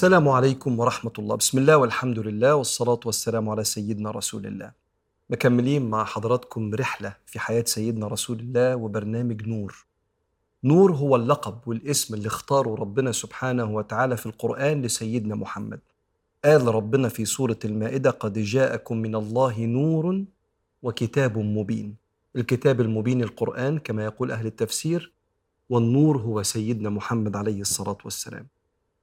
السلام عليكم ورحمة الله. بسم الله والحمد لله والصلاة والسلام على سيدنا رسول الله. مكملين مع حضراتكم رحلة في حياة سيدنا رسول الله وبرنامج نور. نور هو اللقب والاسم اللي اختاره ربنا سبحانه وتعالى في القرآن لسيدنا محمد. قال ربنا في سورة المائدة قد جاءكم من الله نور وكتاب مبين الكتاب المبين القرآن كما يقول أهل التفسير والنور هو سيدنا محمد عليه الصلاة والسلام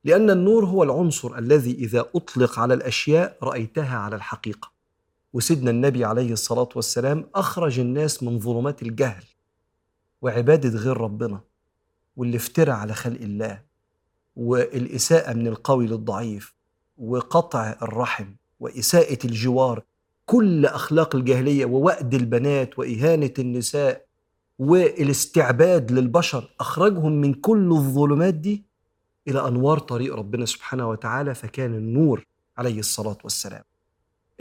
لأن النور هو العنصر الذي إذا أطلق على الأشياء رأيتها على الحقيقة. وسيدنا النبي عليه الصلاة والسلام أخرج الناس من ظلمات الجهل وعبادة غير ربنا والافتراء على خلق الله والإساءة من القوي للضعيف وقطع الرحم وإساءة الجوار كل أخلاق الجاهلية ووأد البنات وإهانة النساء والإستعباد للبشر أخرجهم من كل الظلمات دي إلى أنوار طريق ربنا سبحانه وتعالى فكان النور عليه الصلاة والسلام.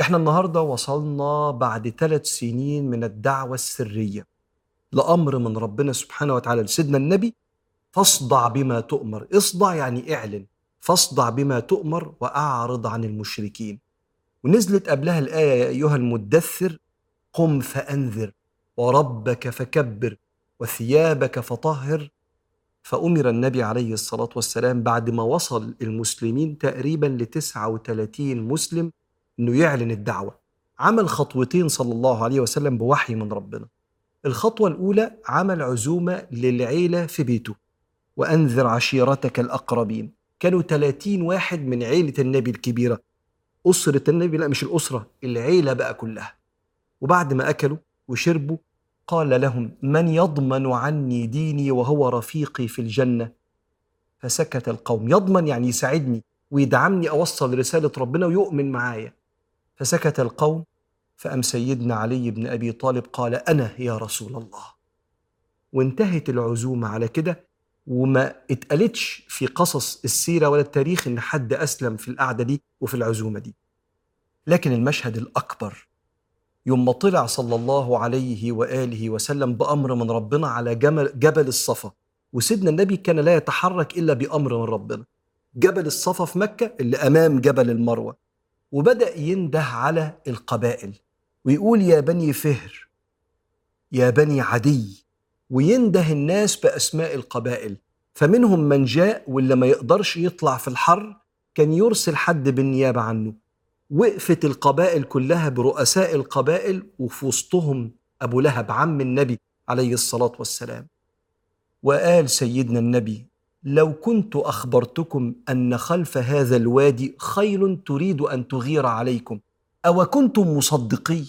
إحنا النهاردة وصلنا بعد ثلاث سنين من الدعوة السرية لأمر من ربنا سبحانه وتعالى لسيدنا النبي فاصدع بما تؤمر. اصدع يعني اعلن. فاصدع بما تؤمر وأعرض عن المشركين. ونزلت قبلها الآية يا أيها المدثر قم فأنذر وربك فكبر وثيابك فطهر فأمر النبي عليه الصلاة والسلام بعد ما وصل المسلمين تقريبا ل 39 مسلم إنه يعلن الدعوة. عمل خطوتين صلى الله عليه وسلم بوحي من ربنا. الخطوة الأولى عمل عزومة للعيلة في بيته. وأنذر عشيرتك الأقربين. كانوا 30 واحد من عيلة النبي الكبيرة. أسرة النبي لا مش الأسرة العيلة بقى كلها. وبعد ما أكلوا وشربوا قال لهم من يضمن عني ديني وهو رفيقي في الجنة؟ فسكت القوم. يضمن يعني يساعدني ويدعمني أوصل رسالة ربنا ويؤمن معايا. فسكت القوم. فأم سيدنا علي بن أبي طالب قال أنا يا رسول الله. وانتهت العزومة على كده وما اتقالتش في قصص السيرة ولا التاريخ إن حد أسلم في القعدة دي وفي العزومة دي. لكن المشهد الأكبر يوم طلع صلى الله عليه وآله وسلم بأمر من ربنا على جمل جبل الصفا وسيدنا النبي كان لا يتحرك إلا بأمر من ربنا. جبل الصفا في مكة اللي أمام جبل المروة. وبدأ ينده على القبائل ويقول يا بني فهر يا بني عدي. وينده الناس بأسماء القبائل فمنهم من جاء واللي ما يقدرش يطلع في الحر كان يرسل حد بالنيابة عنه. وقفت القبائل كلها برؤساء القبائل وفي وسطهم أبو لهب عم النبي عليه الصلاة والسلام. وقال سيدنا النبي لو كنت أخبرتكم أن خلف هذا الوادي خيل تريد أن تغير عليكم أو كنتم مصدقي؟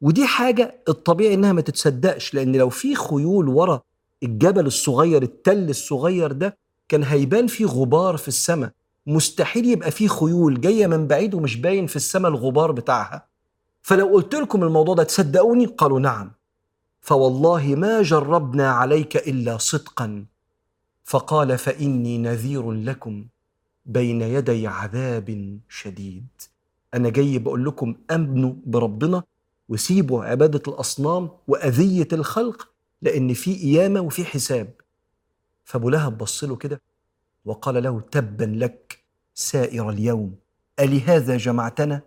ودي حاجة الطبيعي إنها ما تتصدقش لأن لو في خيول ورا الجبل الصغير التل الصغير ده كان هيبان فيه غبار في السماء. مستحيل يبقى فيه خيول جاية من بعيد ومش باين في السماء الغبار بتاعها. فلو قلت لكم الموضوع ده تصدقوني؟ قالوا نعم. فوالله ما جربنا عليك إلا صدقا. فقال فإني نذير لكم بين يدي عذاب شديد. أنا جاي بقول لكم امنوا بربنا وسيبوا عبادة الأصنام وأذية الخلق لأن في قيامة وفي حساب. فأبو لهب بص له كده وقال له تبا لك سائر اليوم ألهذا جمعتنا؟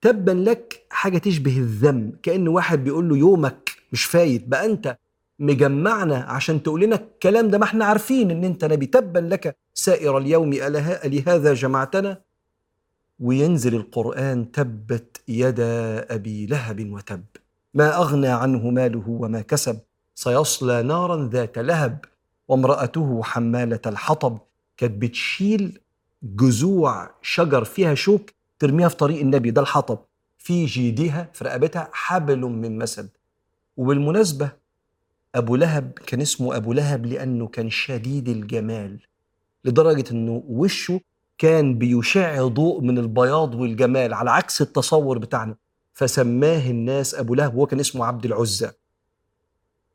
تبا لك حاجة تشبه الذم كأن واحد بيقول له يومك مش فايت بقى أنت مجمعنا عشان تقول لنا الكلام ده ما إحنا عارفين إن أنت نبي. تبا لك سائر اليوم لهذا جمعتنا؟ وينزل القرآن تبت يدا أبي لهب وتب. ما أغنى عنه ماله وما كسب سيصلى نارا ذات لهب وامرأته حمالة الحطب. كانت بتشيل جذوع شجر فيها شوك ترميها في طريق النبي. ده الحطب. في جيدها في رقبتها حبل من مسد. وبالمناسبة أبو لهب كان اسمه أبو لهب لأنه كان شديد الجمال لدرجة أنه وشه كان بيشع ضوء من البياض والجمال على عكس التصور بتاعنا. فسماه الناس أبو لهب وهو كان اسمه عبد العزى.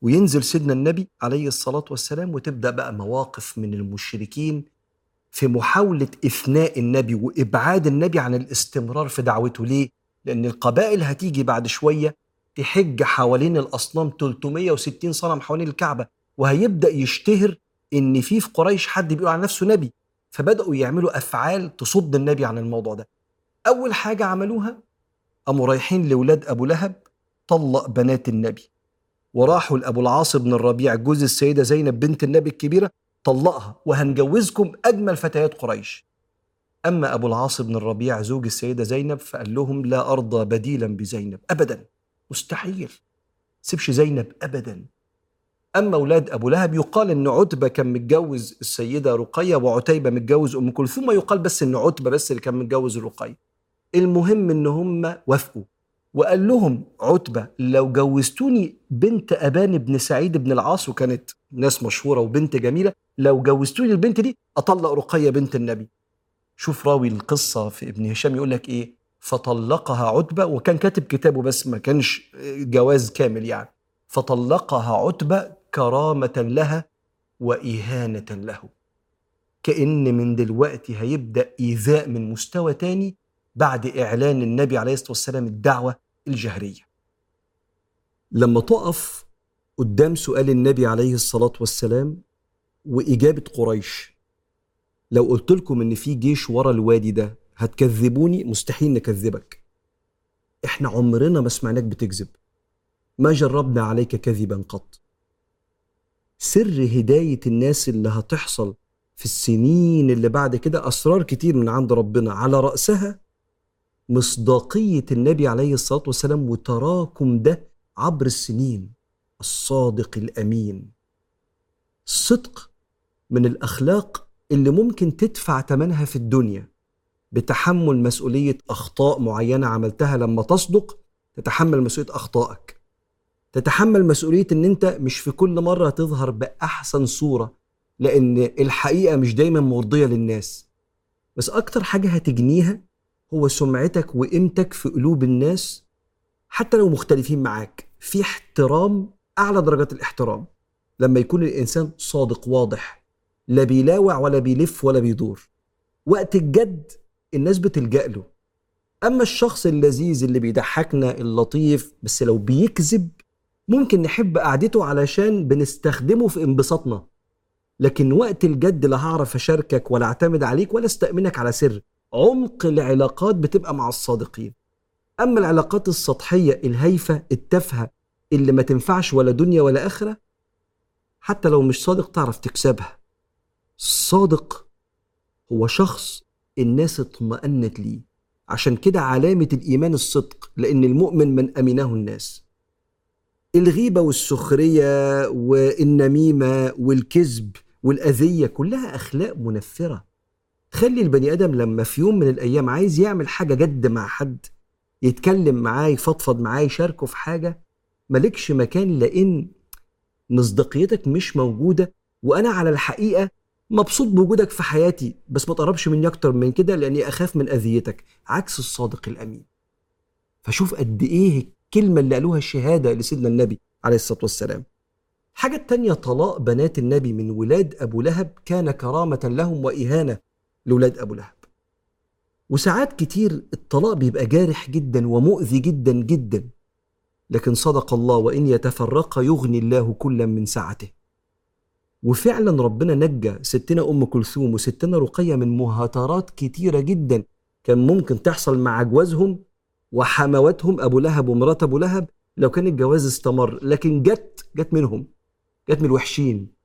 وينزل سيدنا النبي عليه الصلاة والسلام وتبدأ بقى مواقف من المشركين في محاولة إثناء النبي وإبعاد النبي عن الاستمرار في دعوته. ليه؟ لأن القبائل هتيجي بعد شوية تحج حوالين الأصنام 360 صنم حوالين الكعبة وهيبدأ يشتهر إن في في قريش حد بيقول على نفسه نبي. فبدأوا يعملوا أفعال تصد النبي عن الموضوع ده. أول حاجة عملوها قاموا رايحين لولاد أبو لهب طلق بنات النبي. وراحوا لأبو العاص بن الربيع جوز السيدة زينب بنت النبي الكبيرة طلقها وهنجوزكم أجمل فتيات قريش. أما أبو العاص بن الربيع زوج السيدة زينب فقال لهم لا أرضى بديلا بزينب. أبدا. مستحيل. سيبش زينب أبدا. أما أولاد أبو لهب يقال أن عتبة كان متجوز السيدة رقية وعتيبة متجوز أم كلثوم يقال بس أن عتبة بس اللي كان متجوز رقية. المهم أن هم وافقوا. وقال لهم عتبة لو جوزتوني بنت أبان بن سعيد بن العاص وكانت ناس مشهورة وبنت جميلة لو جوزتوني البنت دي أطلق رقية بنت النبي. شوف راوي القصة في ابن هشام يقول لك إيه؟ فطلقها عتبة وكان كاتب كتابه بس ما كانش جواز كامل يعني. فطلقها عتبة كرامة لها وإهانة له. كأن من دلوقتي هيبدأ إيذاء من مستوى تاني بعد إعلان النبي عليه الصلاة والسلام الدعوة الجهرية. لما تقف قدام سؤال النبي عليه الصلاة والسلام وإجابة قريش لو قلت لكم إن في جيش ورا الوادي ده هتكذبوني؟ مستحيل نكذبك. إحنا عمرنا ما سمعناك بتكذب. ما جربنا عليك كذبا قط. سر هداية الناس اللي هتحصل في السنين اللي بعد كده أسرار كتير من عند ربنا على رأسها مصداقية النبي عليه الصلاة والسلام وتراكم ده عبر السنين. الصادق الأمين. الصدق من الأخلاق اللي ممكن تدفع ثمنها في الدنيا. بتحمل مسؤولية أخطاء معينة عملتها لما تصدق تتحمل مسؤولية أخطائك. تتحمل مسؤولية إن أنت مش في كل مرة تظهر بأحسن صورة لأن الحقيقة مش دايما مرضية للناس. بس أكتر حاجة هتجنيها هو سمعتك وقيمتك في قلوب الناس حتى لو مختلفين معاك في احترام أعلى درجات الاحترام. لما يكون الإنسان صادق واضح لا بيلاوع ولا بيلف ولا بيدور. وقت الجد الناس بتلجأ له. أما الشخص اللذيذ اللي بيضحكنا اللطيف بس لو بيكذب ممكن نحب قعدته علشان بنستخدمه في انبساطنا. لكن وقت الجد لا هعرف أشاركك ولا أعتمد عليك ولا أستأمنك على سر عمق العلاقات بتبقى مع الصادقين. أما العلاقات السطحية الهايفة التافهة اللي ما تنفعش ولا دنيا ولا آخرة حتى لو مش صادق تعرف تكسبها. الصادق هو شخص الناس اطمأنت ليه. عشان كده علامة الإيمان الصدق لأن المؤمن من أمنه الناس. الغيبة والسخرية والنميمة والكذب والأذية كلها أخلاق منفرة. تخلي البني آدم لما في يوم من الأيام عايز يعمل حاجة جد مع حد يتكلم معاه يفضفض معاه يشاركه في حاجة مالكش مكان لأن مصداقيتك مش موجودة وأنا على الحقيقة مبسوط بوجودك في حياتي بس ما تقربش مني أكتر من كده لأني أخاف من أذيتك عكس الصادق الأمين. فشوف قد إيه الكلمة اللي قالوها الشهادة لسيدنا النبي عليه الصلاة والسلام. الحاجة التانية طلاق بنات النبي من ولاد أبو لهب كان كرامة لهم وإهانة. لولاد أبو لهب. وساعات كتير الطلاق بيبقى جارح جدا ومؤذي جدا جدا. لكن صدق الله وإن يتفرقا يغني الله كلا من سعته. وفعلا ربنا نجى ستنا أم كلثوم وستنا رقية من مهاترات كتيرة جدا كان ممكن تحصل مع جوازهم وحمواتهم أبو لهب ومرات أبو لهب. لو كان الجواز استمر لكن جت جت منهم جت من الوحشين.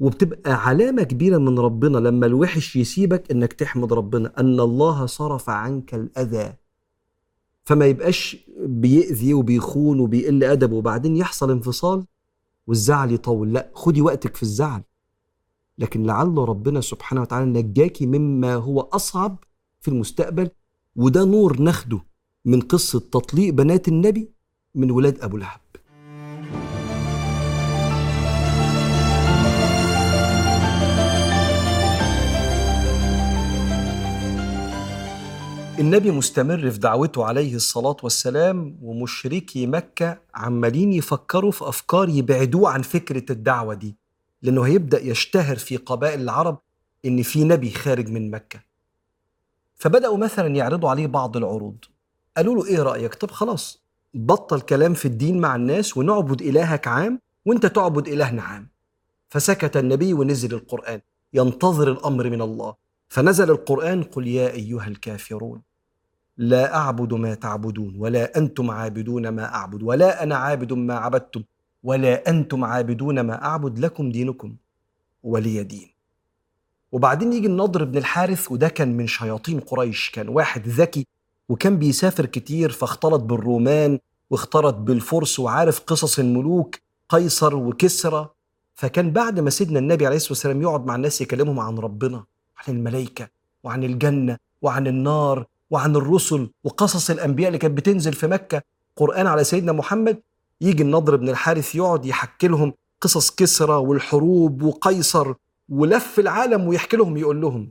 وبتبقى علامة كبيرة من ربنا لما الوحش يسيبك إنك تحمد ربنا أن الله صرف عنك الأذى. فما يبقاش بيأذي وبيخون وبيقل ادبه وبعدين يحصل انفصال والزعل يطول. لا خدي وقتك في الزعل. لكن لعل ربنا سبحانه وتعالى نجاكي مما هو أصعب في المستقبل وده نور ناخده من قصة تطليق بنات النبي من ولاد أبو لهب. النبي مستمر في دعوته عليه الصلاة والسلام ومشركي مكة عمالين يفكروا في أفكار يبعدوه عن فكرة الدعوة دي لأنه هيبدأ يشتهر في قبائل العرب إن في نبي خارج من مكة. فبدأوا مثلا يعرضوا عليه بعض العروض. قالوا له إيه رأيك؟ طب خلاص بطل كلام في الدين مع الناس ونعبد إلهك عام وأنت تعبد إلهنا عام. فسكت النبي ونزل القرآن. ينتظر الأمر من الله. فنزل القرآن قل يا أيها الكافرون. لا أعبد ما تعبدون ولا أنتم عابدون ما أعبد ولا أنا عابد ما عبدتم ولا أنتم عابدون ما أعبد لكم دينكم ولي دين. وبعدين يجي النضر بن الحارث وده كان من شياطين قريش كان واحد ذكي وكان بيسافر كتير فاختلط بالرومان واختلط بالفرس وعارف قصص الملوك قيصر وكسرى. فكان بعد ما سيدنا النبي عليه الصلاة والسلام يقعد مع الناس يكلمهم عن ربنا عن الملائكة وعن الجنة وعن النار وعن الرسل وقصص الأنبياء اللي كانت بتنزل في مكة قرآن على سيدنا محمد يجي النضر بن الحارث يقعد يحكي لهم قصص كسرى والحروب وقيصر ولف العالم ويحكي لهم يقول لهم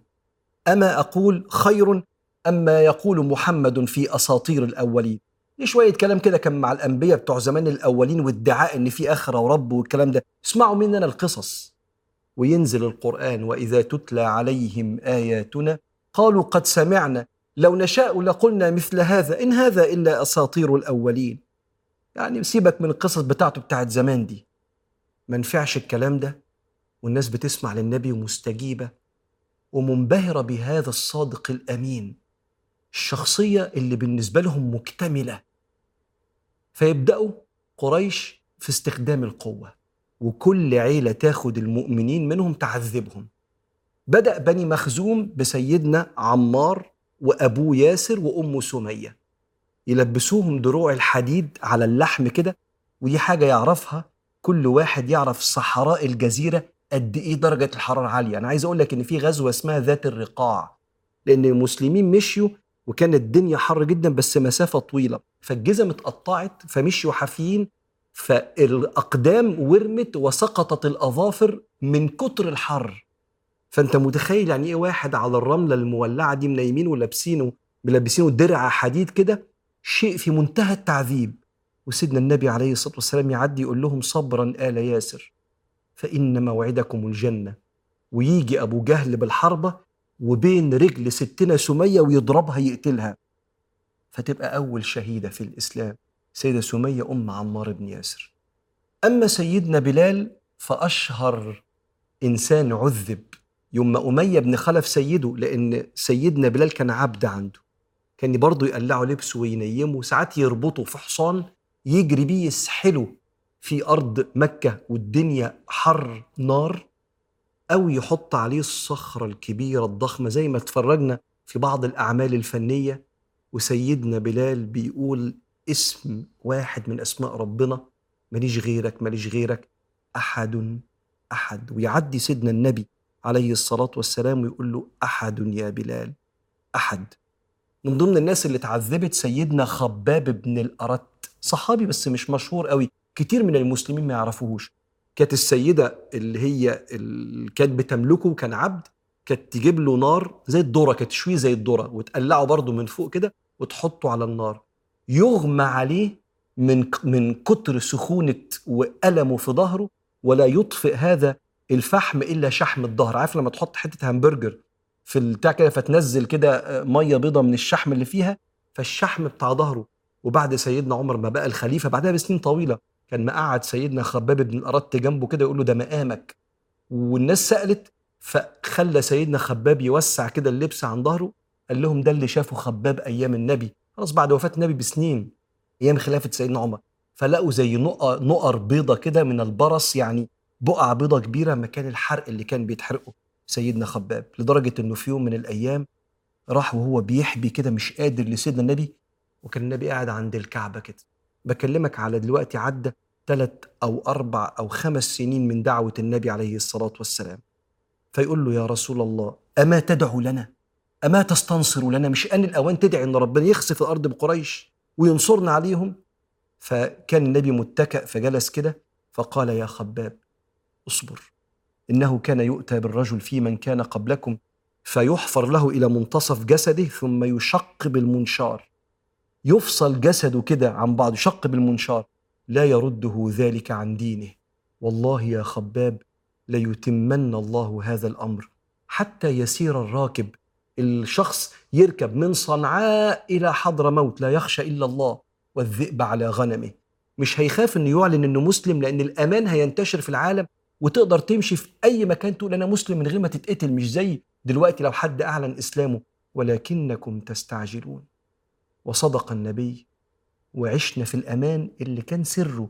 أما أقول خير اما يقول محمد في أساطير الأولين؟ ليه شوية كلام كده كان مع الأنبياء بتوع زمان الأولين وادعاء إن في اخره ورب والكلام ده. اسمعوا مننا القصص. وينزل القرآن وإذا تتلى عليهم آياتنا قالوا قد سمعنا لو نشاء لقلنا مثل هذا إن هذا إلا أساطير الأولين. يعني سيبك من القصص بتاعته بتاعت زمان دي. ما نفعش الكلام ده. والناس بتسمع للنبي ومستجيبة ومنبهرة بهذا الصادق الأمين. الشخصية اللي بالنسبة لهم مكتملة. فيبدأوا قريش في استخدام القوة. وكل عيلة تاخد المؤمنين منهم تعذبهم. بدأ بني مخزوم بسيدنا عمار وابوه ياسر وامه سمية. يلبسوهم دروع الحديد على اللحم كده ودي حاجة يعرفها. كل واحد يعرف صحراء الجزيرة قد إيه درجة الحرارة عالية. أنا عايز أقول لك إن في غزوة اسمها ذات الرقاع لأن المسلمين مشيوا وكانت الدنيا حر جدا بس مسافة طويلة. فالجزم اتقطعت فمشيوا حافيين فالأقدام ورمت وسقطت الأظافر من كتر الحر. فأنت متخيل يعني إيه واحد على الرملة المولعة دي منيمين ولابسينه ملبسينه درع حديد كده شيء في منتهى التعذيب. وسيدنا النبي عليه الصلاة والسلام يعدي يقول لهم صبرا آل ياسر فإن موعدكم الجنة. ويجي أبو جهل بالحربة وبين رجل ستنا سمية ويضربها يقتلها. فتبقى أول شهيدة في الإسلام سيدة سمية أم عمار بن ياسر. أما سيدنا بلال فأشهر إنسان عذب. يوم أمية بن خلف سيده لأن سيدنا بلال كان عبد عنده. كان برضه يقلعوا لبسه وينيمه ساعات يربطه في حصان يجري بيه يسحله في أرض مكة والدنيا حر نار أو يحط عليه الصخرة الكبيرة الضخمة زي ما اتفرجنا في بعض الأعمال الفنية. وسيدنا بلال بيقول اسم واحد من أسماء ربنا ماليش غيرك ماليش غيرك أحد أحد. ويعدي سيدنا النبي. عليه الصلاة والسلام ويقول له أحد يا بلال أحد. من ضمن الناس اللي اتعذبت سيدنا خباب بن الأرت صحابي بس مش مشهور قوي كتير من المسلمين ما يعرفوهوش. كانت السيدة اللي هي اللي كانت بتملكه كان عبد كانت تجيب له نار زي الذرة كانت تشويه زي الذرة وتقلعه برضه من فوق كده وتحطه على النار. يغمى عليه من من كتر سخونة وألمه في ظهره ولا يطفئ هذا الفحم إلا شحم الظهر. عارف لما تحط حتة همبرجر في البتاع كده فتنزل كده آه، مية بيضة من الشحم اللي فيها فالشحم بتاع ظهره وبعد سيدنا عمر ما بقى الخليفة بعدها بسنين طويلة كان مقعد سيدنا خباب بن الأرت جنبه كده يقول له ده مقامك والناس سألت فخلى سيدنا خباب يوسع كده اللبس عن ظهره قال لهم ده اللي شافه خباب أيام النبي خلاص بعد وفاة النبي بسنين أيام خلافة سيدنا عمر فلقوا زي نقر نقر بيضة كده من البرص يعني بقع بيضة كبيرة مكان الحرق اللي كان بيتحرقه سيدنا خباب لدرجة إنه في يوم من الأيام راح وهو بيحبي كده مش قادر لسيدنا النبي وكان النبي قاعد عند الكعبة كده. بكلمك على دلوقتي عدى ثلاث أو أربع أو خمس سنين من دعوة النبي عليه الصلاة والسلام. فيقول له يا رسول الله أما تدعو لنا؟ أما تستنصر لنا؟ مش أن الأوان تدعي أن ربنا يخسف الأرض بقريش وينصرنا عليهم؟ فكان النبي متكأ فجلس كده فقال يا خباب اصبر إنه كان يؤتى بالرجل في من كان قبلكم فيحفر له إلى منتصف جسده ثم يشق بالمنشار يفصل جسده كده عن بعض يشق بالمنشار لا يرده ذلك عن دينه. والله يا خباب ليتمن الله هذا الأمر. حتى يسير الراكب الشخص يركب من صنعاء إلى حضر موت لا يخشى إلا الله والذئب على غنمه. مش هيخاف إنه يعلن إنه مسلم لأن الأمان هينتشر في العالم. وتقدر تمشي في أي مكان تقول أنا مسلم من غير ما تتقتل مش زي دلوقتي لو حد أعلن إسلامه ولكنكم تستعجلون. وصدق النبي وعشنا في الأمان اللي كان سره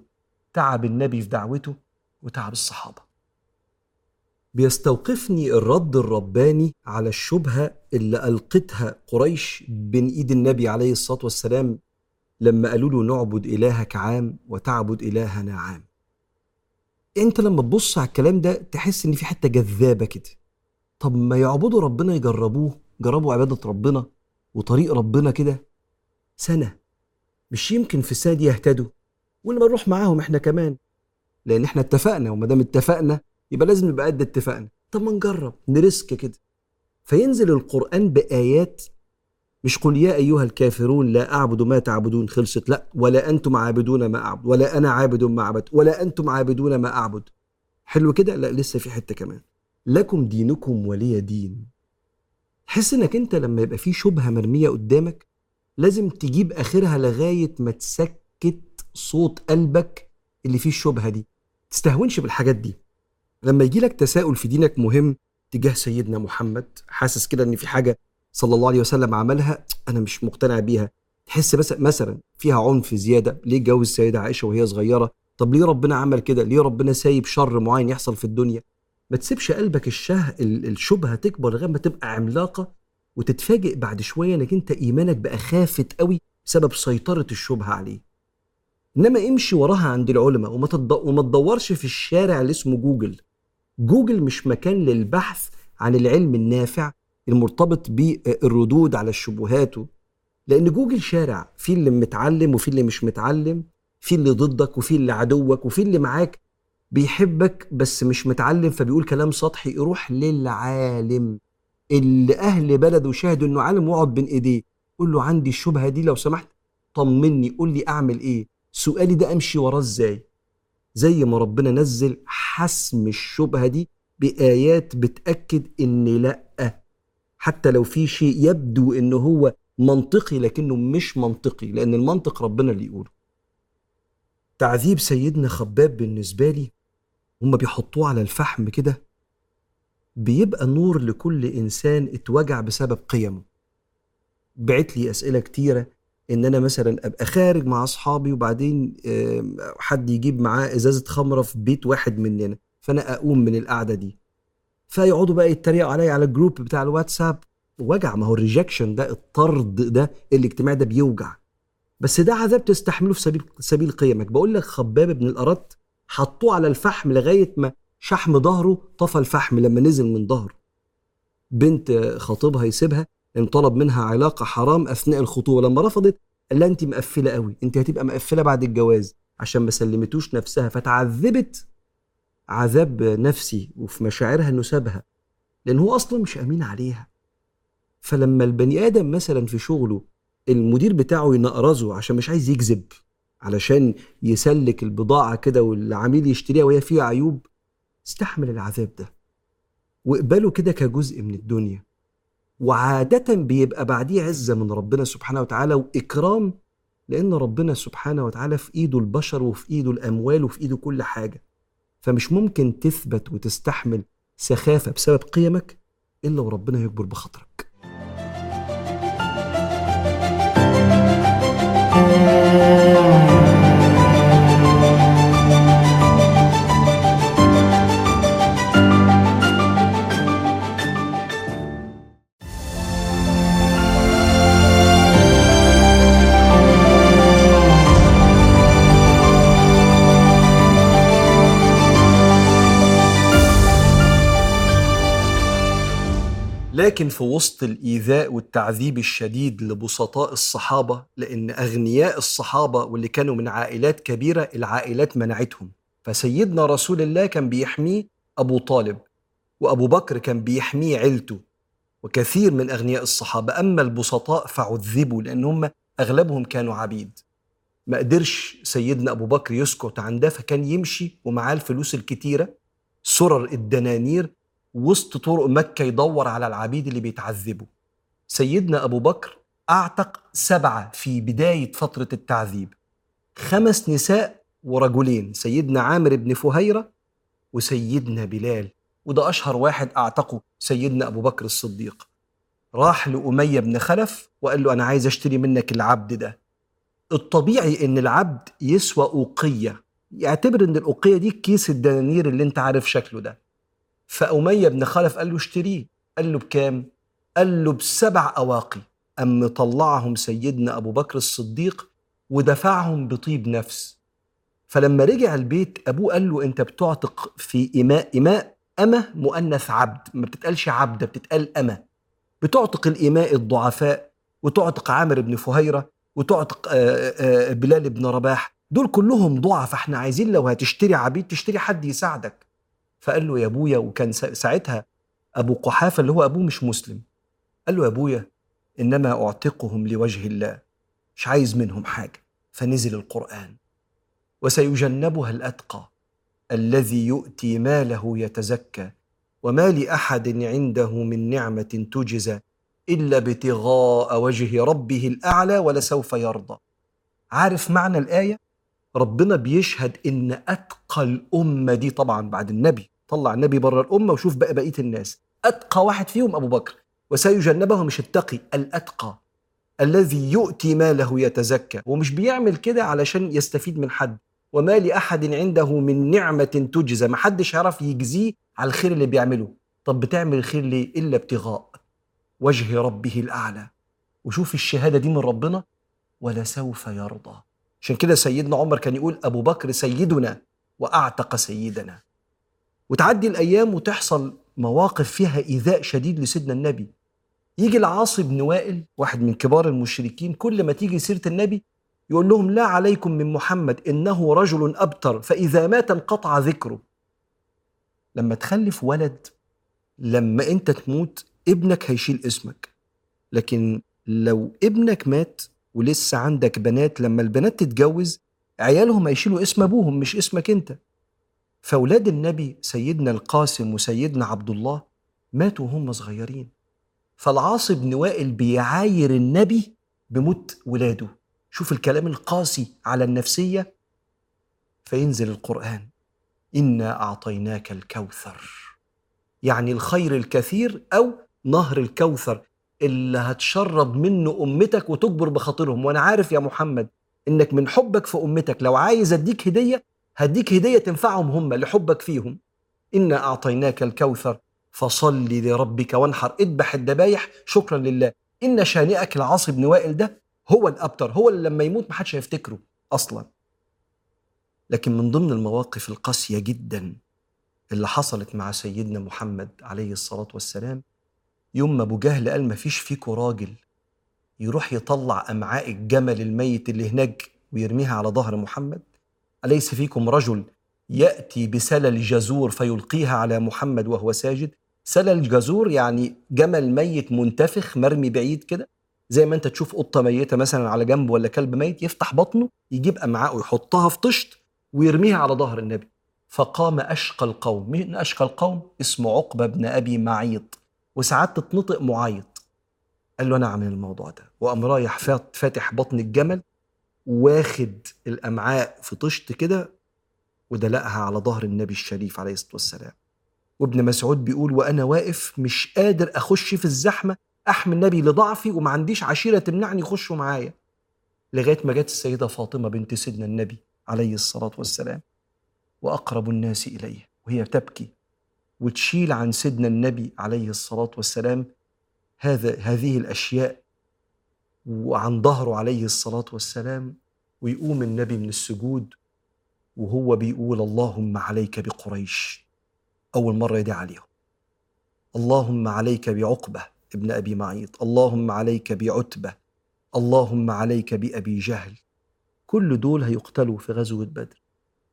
تعب النبي في دعوته وتعب الصحابة. بيستوقفني الرد الرباني على الشبهة اللي ألقتها قريش بين إيد النبي عليه الصلاة والسلام لما قالوا له نعبد إلهك عام وتعبد إلهنا عام. انت لما تبص على الكلام ده تحس ان في حتة جذابة كده. طب ما يعبدوا ربنا يجربوه جربوا عبادة ربنا وطريق ربنا كده سنة. مش يمكن في السنة دي يهتدوا. واللي نروح معاهم إحنا كمان. لأن إحنا اتفقنا وما دام اتفقنا يبقى لازم نبقى قد اتفقنا طب ما نجرب نرسك كده. فينزل القرآن بآيات مش قل يا أيها الكافرون لا أعبد ما تعبدون خلصت. لا ولا أنتم عابدون ما أعبد ولا أنا عابد ما أعبد ولا أنتم عابدون ما أعبد. حلو كده؟ لا لسه في حتة كمان. لكم دينكم ولي دين. تحس إنك أنت لما يبقى في شبهة مرمية قدامك لازم تجيب آخرها لغاية ما تسكت صوت قلبك اللي فيه الشبهة دي. تستهونش بالحاجات دي. لما يجي لك تساؤل في دينك مهم تجاه سيدنا محمد حاسس كده إن في حاجة صلى الله عليه وسلم عملها أنا مش مقتنع بيها. تحس بس مثلا فيها عنف زيادة ليه جوز السيدة عائشة وهي صغيرة؟ طب ليه ربنا عمل كده؟ ليه ربنا سايب شر معين يحصل في الدنيا؟ ما تسيبش قلبك الشه الشبهة تكبر لغاية ما تبقى عملاقة وتتفاجئ بعد شوية إنك أنت إيمانك بقى خافت قوي بسبب سيطرة الشبهة عليه. إنما امشي وراها عند العلماء وما وما تدورش في الشارع اللي اسمه جوجل. جوجل مش مكان للبحث عن العلم النافع المرتبط بالردود على الشبهات. لأن جوجل شارع في اللي متعلم وفي اللي مش متعلم في اللي ضدك وفي اللي عدوك وفي اللي معاك بيحبك بس مش متعلم فبيقول كلام سطحي روح للعالم. اللي أهل بلده شاهدوا إنه عالم واقعد بين إيديه. قول له عندي الشبهة دي لو سمحت طمني قول لي أعمل إيه؟ سؤالي ده أمشي وراه إزاي؟ زي ما ربنا نزل حسم الشبهة دي بآيات بتأكد إن لا. حتى لو في شيء يبدو إنه هو منطقي لكنه مش منطقي لأن المنطق ربنا اللي يقوله. تعذيب سيدنا خباب بالنسبة لي هم بيحطوه على الفحم كده بيبقى نور لكل إنسان اتوجع بسبب قيمه. بعت لي أسئلة كتيرة إن أنا مثلا أبقى خارج مع أصحابي وبعدين حد يجيب معاه إزازة خمرة في بيت واحد مننا فأنا أقوم من القعدة دي. فيقعدوا بقى يتريقوا عليا على ال group بتاع الواتساب. وجع ما هو ال rejection ده الطرد ده الاجتماعي ده بيوجع. بس ده عذاب تستحمله في سبيل سبيل قيمك. بقول لك خباب بن الارت حطوه على الفحم لغاية ما شحم ظهره طفى الفحم لما نزل من ظهره. بنت خطيبها يسيبها ان طلب منها علاقة حرام أثناء الخطوبة. لما رفضت قال لها انت مقفلة قوي انت هتبقى مقفلة بعد الجواز عشان ما سلمتوش نفسها. فتعذبت عذاب نفسي وفي مشاعرها إنه سابها لأن هو أصلا مش آمين عليها. فلما البني آدم مثلا في شغله المدير بتاعه ينقرزه عشان مش عايز يكذب علشان يسلك البضاعة كده والعميل يشتريها وهي فيها عيوب استحمل العذاب ده. واقبله كده كجزء من الدنيا. وعادة بيبقى بعديه عزة من ربنا سبحانه وتعالى وإكرام لأن ربنا سبحانه وتعالى في إيده البشر وفي إيده الأموال وفي إيده كل حاجة. فمش ممكن تثبت وتستحمل سخافة بسبب قيمك إلا وربنا يكبر بخاطرك. لكن في وسط الإيذاء والتعذيب الشديد لبسطاء الصحابة لأن أغنياء الصحابة واللي كانوا من عائلات كبيرة العائلات منعتهم. فسيدنا رسول الله كان بيحميه أبو طالب وأبو بكر كان بيحميه عيلته وكثير من أغنياء الصحابة. أما البسطاء فعذبوا لأن هم أغلبهم كانوا عبيد. ما قدرش سيدنا أبو بكر يسكت عن ده فكان يمشي ومعاه الفلوس الكتيرة سرر الدنانير وسط طرق مكة يدور على العبيد اللي بيتعذبوا سيدنا أبو بكر أعتق سبعة في بداية فترة التعذيب. خمس نساء ورجلين سيدنا عامر بن فهيرة وسيدنا بلال. وده أشهر واحد أعتقه سيدنا أبو بكر الصديق. راح لأمية بن خلف وقال له أنا عايز أشتري منك العبد ده. الطبيعي إن العبد يسوى أوقية. يعتبر إن الأوقية دي كيس الدنانير اللي أنت عارف شكله ده. فأمية بن خلف قال له اشتريه. قال له بكام؟ قال له بسبع أواقي. أم طلعهم سيدنا أبو بكر الصديق ودفعهم بطيب نفس. فلما رجع البيت أبوه قال له أنت بتعتق في إماء إماء أمة؟ مؤنث عبد. ما بتتقالش عبدة بتتقال أمة. بتعتق الإماء الضعفاء وتعتق عامر بن فهيرة وتعتق بلال بن رباح. دول كلهم ضعف. إحنا عايزين لو هتشتري عبيد تشتري حد يساعدك. فقال له يا أبويا. وكان ساعتها أبو قحافة اللي هو أبوه مش مسلم. قال له يا أبويا إنما أعتقهم لوجه الله. مش عايز منهم حاجة. فنزل القرآن. وسيجنبها الأتقى الذي يؤتي ماله يتزكى. وما لأحد عنده من نعمة تجزى إلا ابتغاء وجه ربه الأعلى ولسوف يرضى. عارف معنى الآية؟ ربنا بيشهد إن أتقى الأمة دي طبعا بعد النبي. طلع النبي بره الأمة وشوف بقى بقية الناس. أتقى واحد فيهم أبو بكر وسيجنبه مش التقي الأتقى الذي يؤتي ماله يتزكى. ومش بيعمل كده علشان يستفيد من حد. وما لأحد عنده من نعمة تجزى. ما حدش يعرف يجزيه على الخير اللي بيعمله. طب بتعمل الخير ليه إلا ابتغاء وجه ربه الأعلى. وشوف الشهادة دي من ربنا ولسوف يرضى. عشان كده سيدنا عمر كان يقول أبو بكر سيدنا وأعتق سيدنا. وتعدي الأيام وتحصل مواقف فيها إيذاء شديد لسيدنا النبي. يجي العاص بن وائل واحد من كبار المشركين كل ما تيجي سيرة النبي يقول لهم لا عليكم من محمد إنه رجل أبتر فإذا مات انقطع ذكره. لما تخلف ولد لما أنت تموت ابنك هيشيل اسمك. لكن لو ابنك مات ولسه عندك بنات لما البنات تتجوز عيالهم هيشيلوا اسم أبوهم مش اسمك أنت. فأولاد النبي سيدنا القاسم وسيدنا عبد الله ماتوا وهم صغيرين. فالعاص بن وائل بيعاير النبي بموت ولاده. شوف الكلام القاسي على النفسية. فينزل القرآن. إنا أعطيناك الكوثر. يعني الخير الكثير أو نهر الكوثر. اللي هتشرب منه أمتك وتجبر بخاطرهم. وأنا عارف يا محمد إنك من حبك في أمتك. لو عايز أديك هدية هديك هدية تنفعهم هم لحبك فيهم. إنا أعطيناك الكوثر فصل لربك وانحر. اذبح الذبايح شكرا لله. إن شانئك العاص بن وائل ده هو الأبتر هو اللي لما يموت محدش هيفتكره أصلا. لكن من ضمن المواقف القاسية جدا اللي حصلت مع سيدنا محمد عليه الصلاة والسلام يوم ما أبو جهل قال ما فيش فيكوا راجل يروح يطلع أمعاء الجمل الميت اللي هناك ويرميها على ظهر محمد؟ أليس فيكم رجل يأتي بسلل جزور فيلقيها على محمد وهو ساجد؟ سلل جزور يعني جمل ميت منتفخ مرمي بعيد كده؟ زي ما أنت تشوف قطة ميتة مثلا على جنب ولا كلب ميت يفتح بطنه يجيب أمعاء ويحطها في طشت ويرميها على ظهر النبي. فقام أشقى القوم. مين أشقى القوم؟ اسمه عقبة بن أبي معيط. وساعات تتنطق معيط. قال له أنا اعمل الموضوع ده. وقام رايح فاتح بطن الجمل واخد الأمعاء في طشت كده ودلقها على ظهر النبي الشريف عليه الصلاة والسلام. وابن مسعود بيقول وأنا واقف مش قادر أخش في الزحمة أحمي النبي لضعفي وما عنديش عشيرة تمنعني يخشوا معايا. لغاية ما جت السيدة فاطمة بنت سيدنا النبي عليه الصلاة والسلام وأقرب الناس إليه وهي تبكي. وتشيل عن سيدنا النبي عليه الصلاة والسلام هذا هذه الأشياء وعن ظهره عليه الصلاة والسلام ويقوم النبي من السجود وهو بيقول اللهم عليك بقريش. أول مرة يدعي عليهم. اللهم عليك بعقبة ابن أبي معيط. اللهم عليك بعتبة. اللهم عليك بأبي جهل. كل دول هيقتلوا في غزوة بدر.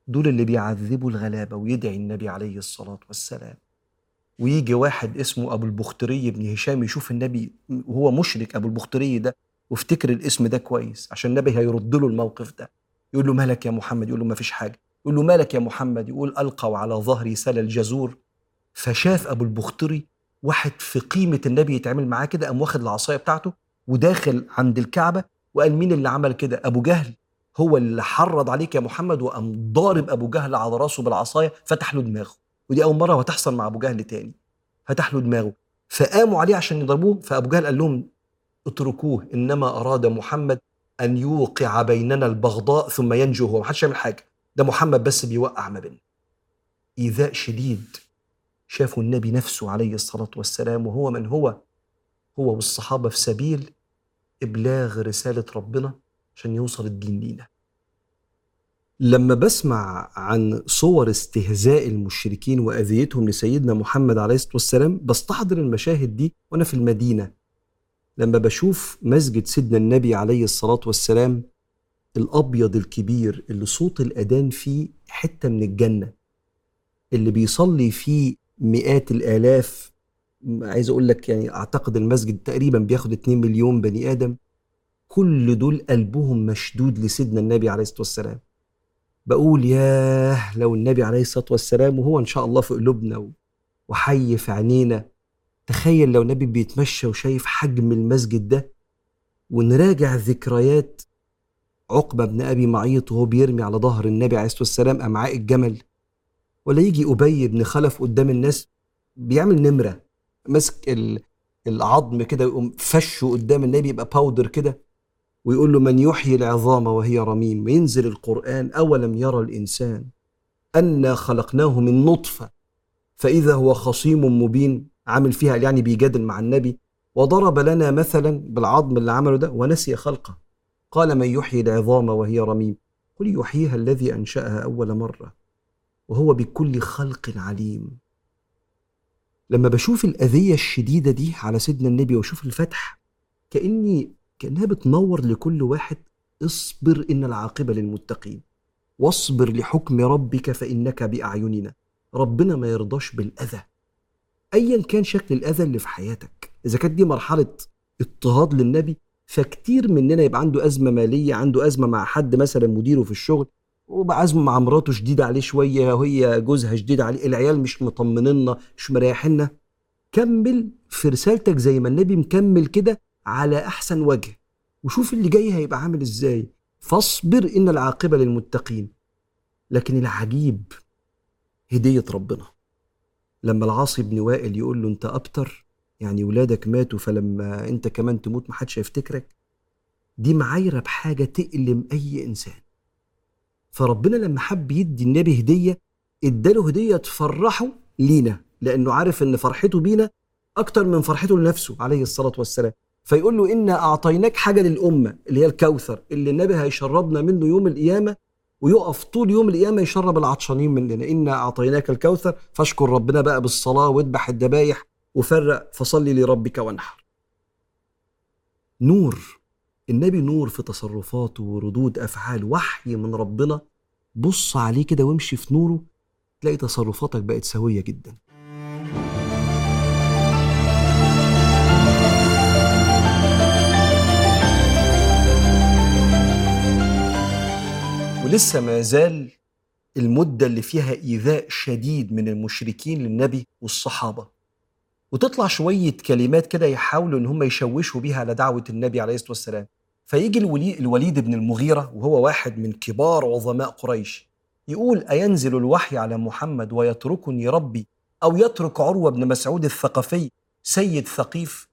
دول اللي بيعذبوا الغلابة ويدعي النبي عليه الصلاة والسلام. ويجي واحد اسمه أبو البختري بن هشام يشوف النبي وهو مشرك أبو البختري ده وافتكر الاسم ده كويس عشان النبي هيرد له الموقف ده. يقول له مالك يا محمد؟ يقول له ما فيش حاجة. يقول له مالك يا محمد؟ يقول ألقوا على ظهري سل الجزور. فشاف أبو البختري واحد في قيمة النبي يتعامل معاه كده قام واخد العصاية بتاعته وداخل عند الكعبة وقال مين اللي عمل كده؟ أبو جهل. هو اللي حرض عليك يا محمد وقام ضارب أبو جهل على راسه بالعصاية فتح له دماغه. ودي أول مرة هتحصل مع أبو جهل تاني. فتح له دماغه. فقاموا عليه عشان يضربوه فأبو جهل قال لهم اتركوه إنما أراد محمد أن يوقع بيننا البغضاء ثم ينجو هو. محدش يعمل حاجة. ده محمد بس بيوقع ما بيننا. إيذاء شديد شافوا النبي نفسه عليه الصلاة والسلام وهو من هو؟ هو والصحابة في سبيل إبلاغ رسالة ربنا. عشان يوصل الدين لينا. لما بسمع عن صور استهزاء المشركين وأذيتهم لسيدنا محمد عليه الصلاة والسلام بستحضر المشاهد دي وأنا في المدينة. لما بشوف مسجد سيدنا النبي عليه الصلاة والسلام الأبيض الكبير اللي صوت الأذان فيه حتة من الجنة اللي بيصلي فيه مئات الآلاف عايز أقول لك يعني أعتقد المسجد تقريبا بياخد 2 مليون بني آدم كل دول قلبهم مشدود لسيدنا النبي عليه الصلاة والسلام. بقول ياه لو النبي عليه الصلاة والسلام وهو إن شاء الله في قلوبنا وحي في عينينا تخيل لو النبي بيتمشى وشايف حجم المسجد ده ونراجع ذكريات عقبة بن أبي معيط وهو بيرمي على ظهر النبي عليه الصلاة والسلام امعاء الجمل ولا يجي أبي بن خلف قدام الناس بيعمل نمرة ماسك العظم كده ويقوم فشه قدام النبي يبقى باودر كده ويقول له من يحيي العظام وهي رميم وينزل القرآن أولم يرى الإنسان أنا خلقناه من نطفة فإذا هو خصيم مبين عامل فيها يعني بيجادل مع النبي وضرب لنا مثلا بالعظم اللي عمله ده ونسي خلقه. قال من يحيي العظام وهي رميم قل يحييها الذي أنشأها أول مرة وهو بكل خلق عليم. لما بشوف الأذية الشديدة دي على سيدنا النبي واشوف الفتح كأني كأنها بتنور لكل واحد اصبر إن العاقبة للمتقين. واصبر لحكم ربك فإنك بأعيننا. ربنا ما يرضاش بالأذى. أيا كان شكل الأذى اللي في حياتك. إذا كانت دي مرحلة اضطهاد للنبي فكتير مننا يبقى عنده أزمة مالية عنده أزمة مع حد مثلا مديره في الشغل وبقى أزمة مع مراته شديدة عليه شوية وهي جوزها شديد عليه العيال مش مطمنيننا مش مريحيننا. كمل في رسالتك زي ما النبي مكمل كده على أحسن وجه. وشوف اللي جاي هيبقى عامل إزاي. فاصبر إن العاقبة للمتقين. لكن العجيب هدية ربنا. لما العاصي بن وائل يقول له أنت أبتر يعني ولادك ماتوا فلما أنت كمان تموت محدش هيفتكرك. دي معايرة بحاجة تألم أي إنسان. فربنا لما حب يدي النبي هدية إداله هدية تفرحه لينا. لأنه عارف إن فرحته بينا أكتر من فرحته لنفسه عليه الصلاة والسلام. فيقول له إنا أعطيناك حاجة للأمة اللي هي الكوثر اللي النبي هيشربنا منه يوم القيامة ويقف طول يوم القيامة يشرب العطشانين مننا. إنا أعطيناك الكوثر فاشكر ربنا بقى بالصلاة واذبح الذبايح وفرق فصلي لربك وانحر. نور النبي نور في تصرفاته وردود أفعال وحي من ربنا. بص عليه كده وامشي في نوره تلاقي تصرفاتك بقت سوية جدا. ولسه ما زال المدة اللي فيها إيذاء شديد من المشركين للنبي والصحابة. وتطلع شوية كلمات كده يحاولوا إن هم يشوشوا بيها على دعوة النبي عليه الصلاة والسلام. فيجي الوليد بن المغيرة وهو واحد من كبار عظماء قريش يقول أينزل الوحي على محمد ويتركني ربي أو يترك عروة بن مسعود الثقفي سيد ثقيف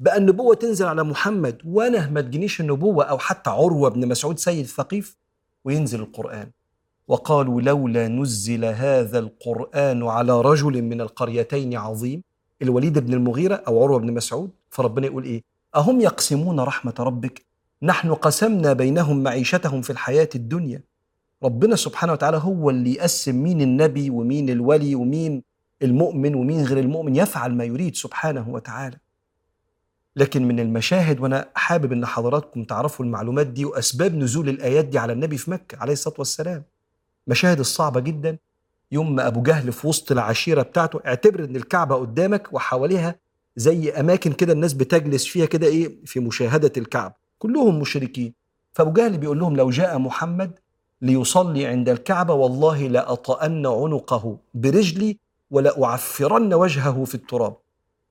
بقى النبوة تنزل على محمد وأنا ما تجينيش النبوة أو حتى عروة بن مسعود سيد ثقيف؟ وينزل القرآن. وقالوا لولا نزل هذا القرآن على رجل من القريتين عظيم الوليد بن المغيرة أو عروة بن مسعود فربنا يقول إيه؟ أهم يقسمون رحمة ربك؟ نحن قسمنا بينهم معيشتهم في الحياة الدنيا. ربنا سبحانه وتعالى هو اللي يقسم مين النبي ومين الولي ومين المؤمن ومين غير المؤمن يفعل ما يريد سبحانه وتعالى. لكن من المشاهد وأنا حابب إن حضراتكم تعرفوا المعلومات دي وأسباب نزول الآيات دي على النبي في مكة عليه الصلاة والسلام. مشاهد الصعبة جدا. يوم ما أبو جهل في وسط العشيرة بتاعته اعتبر إن الكعبة قدامك وحواليها زي أماكن كده الناس بتجلس فيها كده إيه في مشاهدة الكعبة. كلهم مشركين. فأبو جهل بيقول لهم لو جاء محمد ليصلي عند الكعبة والله لأطأن عنقه برجلي ولأعفرن وجهه في التراب.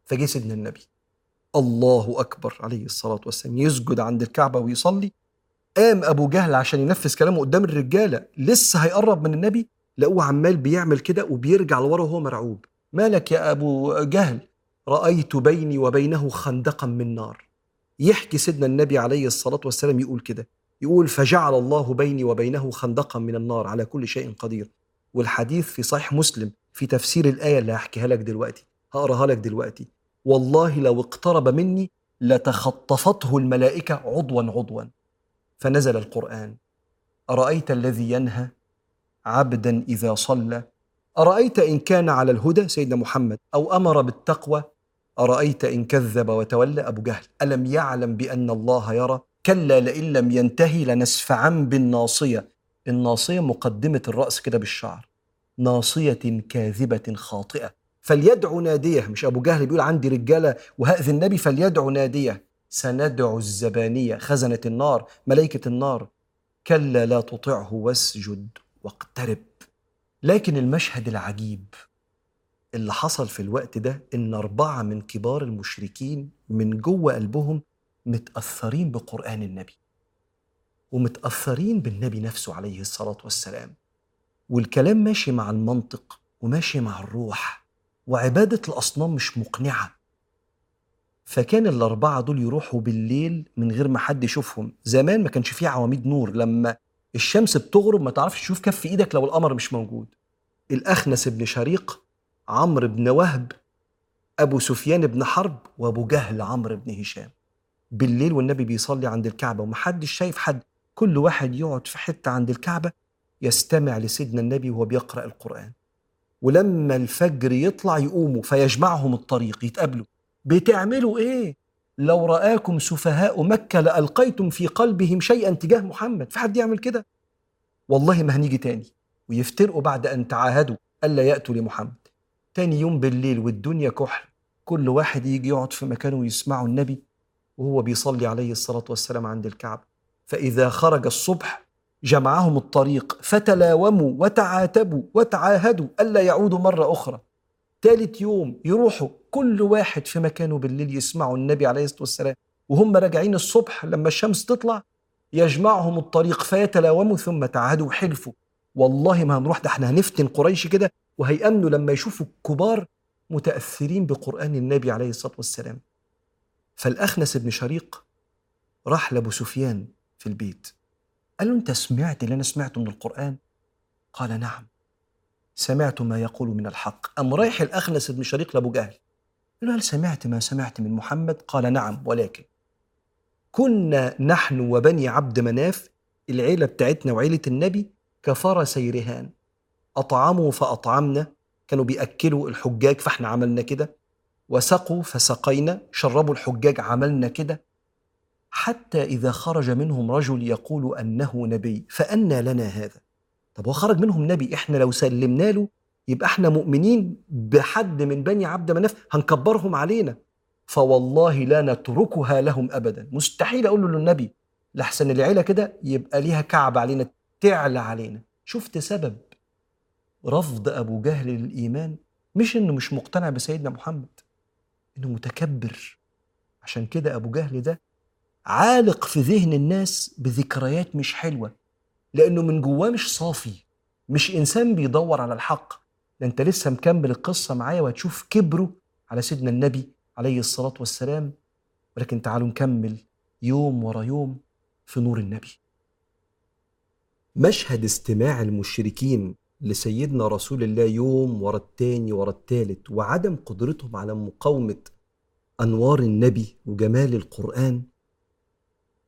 فجه سيدنا النبي. الله أكبر عليه الصلاة والسلام. يسجد عند الكعبة ويصلي. قام أبو جهل عشان ينفذ كلامه قدام الرجالة. لسه هيقرب من النبي. لقوه عمال بيعمل كده وبيرجع لورا وهو مرعوب. مالك يا أبو جهل؟ رأيت بيني وبينه خندقا من نار. يحكي سيدنا النبي عليه الصلاة والسلام يقول كده. يقول فجعل الله بيني وبينه خندقا من النار. على كل شيء قدير. والحديث في صحيح مسلم في تفسير الآية اللي هحكيها لك دلوقتي. هقراها لك دلوقتي. والله لو اقترب مني لتخطفته الملائكة عضوا عضوا. فنزل القرآن. أرأيت الذي ينهى عبدا إذا صلى؟ أرأيت إن كان على الهدى سيدنا محمد أو أمر بالتقوى؟ أرأيت إن كذب وتولى أبو جهل؟ ألم يعلم بأن الله يرى؟ كلا لئن لم ينتهي لنسفعا بالناصية. الناصية مقدمة الرأس كده بالشعر. ناصية كاذبة خاطئة. فليدعو ناديه. مش أبو جهل بيقول عندي رجالة وهأذي النبي فليدعو ناديه. سندعو الزبانية خزنة النار ملائكة النار. كلا لا تطعه واسجد واقترب. لكن المشهد العجيب اللي حصل في الوقت ده إن أربعة من كبار المشركين من جوه قلبهم متأثرين بقرآن النبي. ومتأثرين بالنبي نفسه عليه الصلاة والسلام. والكلام ماشي مع المنطق وماشي مع الروح. وعبادة الأصنام مش مقنعة. فكان الأربعة دول يروحوا بالليل من غير ما حد يشوفهم. زمان ما كانش فيه عواميد نور. لما الشمس بتغرب ما تعرفش تشوف كف إيدك لو القمر مش موجود. الأخنس بن شريق عمرو بن وهب أبو سفيان بن حرب وأبو جهل عمرو بن هشام. بالليل والنبي بيصلي عند الكعبة ومحدش شايف حد. كل واحد يقعد في حتة عند الكعبة يستمع لسيدنا النبي وهو بيقرأ القرآن. ولما الفجر يطلع يقوموا فيجمعهم الطريق يتقابلوا. بتعملوا إيه؟ لو رآكم سفهاء مكة لألقيتم في قلبهم شيئا تجاه محمد. في حد يعمل كده؟ والله ما هنيجي تاني. ويفترقوا بعد أن تعاهدوا ألا يأتوا لمحمد. تاني يوم بالليل والدنيا كحل. كل واحد يجي يقعد في مكانه ويسمعوا النبي وهو بيصلي عليه الصلاة والسلام عند الكعبة. فإذا خرج الصبح جمعهم الطريق فتلاوموا وتعاتبوا وتعاهدوا ألا يعودوا مرة أخرى. ثالث يوم يروحوا كل واحد في مكانه بالليل يسمعوا النبي عليه الصلاة والسلام. وهم راجعين الصبح لما الشمس تطلع يجمعهم الطريق فيتلاوموا ثم تعاهدوا وحلفوا. والله ما هنروح ده إحنا هنفتن قريش كده وهيأمنوا لما يشوفوا الكبار متأثرين بقرآن النبي عليه الصلاة والسلام. فالأخنس بن شريق راح لأبو سفيان في البيت. قال له أنت سمعت اللي أنا سمعته من القرآن؟ قال نعم. سمعت ما يقول من الحق. أم رايح الأخنس بن شريق لأبو جهل؟ قال له هل سمعت ما سمعت من محمد؟ قال نعم ولكن. كنا نحن وبني عبد مناف العيلة بتاعتنا وعيلة النبي كفرسي رهان أطعموا فأطعمنا كانوا بيأكلوا الحجاج فإحنا عملنا كده. وسقوا فسقينا شربوا الحجاج عملنا كده. حتى إذا خرج منهم رجل يقول أنه نبي فأنى لنا هذا. طب هو خرج منهم نبي إحنا لو سلمنا له يبقى إحنا مؤمنين بحد من بني عبد مناف هنكبرهم علينا. فوالله لا نتركها لهم ابدا. مستحيل أقول له للنبي لحسن العيلة كده يبقى ليها كعب علينا تعلى علينا. شفت سبب؟ رفض أبو جهل للإيمان. مش إنه مش مقتنع بسيدنا محمد إنه متكبر. عشان كده أبو جهل ده عالق في ذهن الناس بذكريات مش حلوة لأنه من جواه مش صافي مش إنسان بيدور على الحق. ده أنت لسه مكمل القصة معايا وهتشوف كبره على سيدنا النبي عليه الصلاة والسلام. ولكن تعالوا نكمل يوم ورا يوم في نور النبي. مشهد استماع المشركين لسيدنا رسول الله يوم ورا التاني ورا التالت وعدم قدرتهم على مقاومة أنوار النبي وجمال القرآن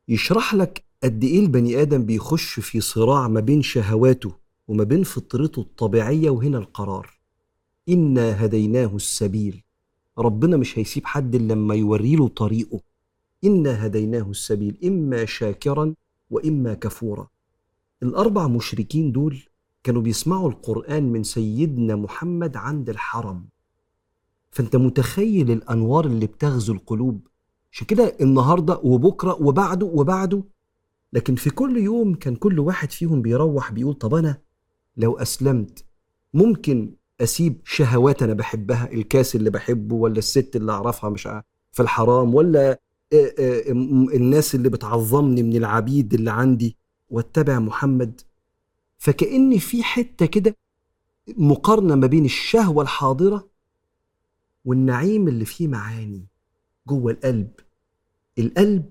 يشرح لك قد إيه البني آدم بيخش في صراع ما بين شهواته وما بين فطرته الطبيعية وهنا القرار. إنا هديناه السبيل. ربنا مش هيسيب حد إلا لما يوريله طريقه. إنا هديناه السبيل إما شاكرا وإما كفورا. الأربع مشركين دول كانوا بيسمعوا القرآن من سيدنا محمد عند الحرم. فأنت متخيل الأنوار اللي بتغزو القلوب؟ عشان كده النهارده وبكره وبعده وبعده؟ لكن في كل يوم كان كل واحد فيهم بيروح بيقول طب أنا لو أسلمت ممكن أسيب شهوات أنا بحبها الكاس اللي بحبه ولا الست اللي أعرفها مش في الحرام ولا الناس اللي بتعظمني من العبيد اللي عندي وأتبع محمد؟ فكأن في حتة كده مقارنة ما بين الشهوة الحاضرة والنعيم اللي فيه معاني. جوه القلب. القلب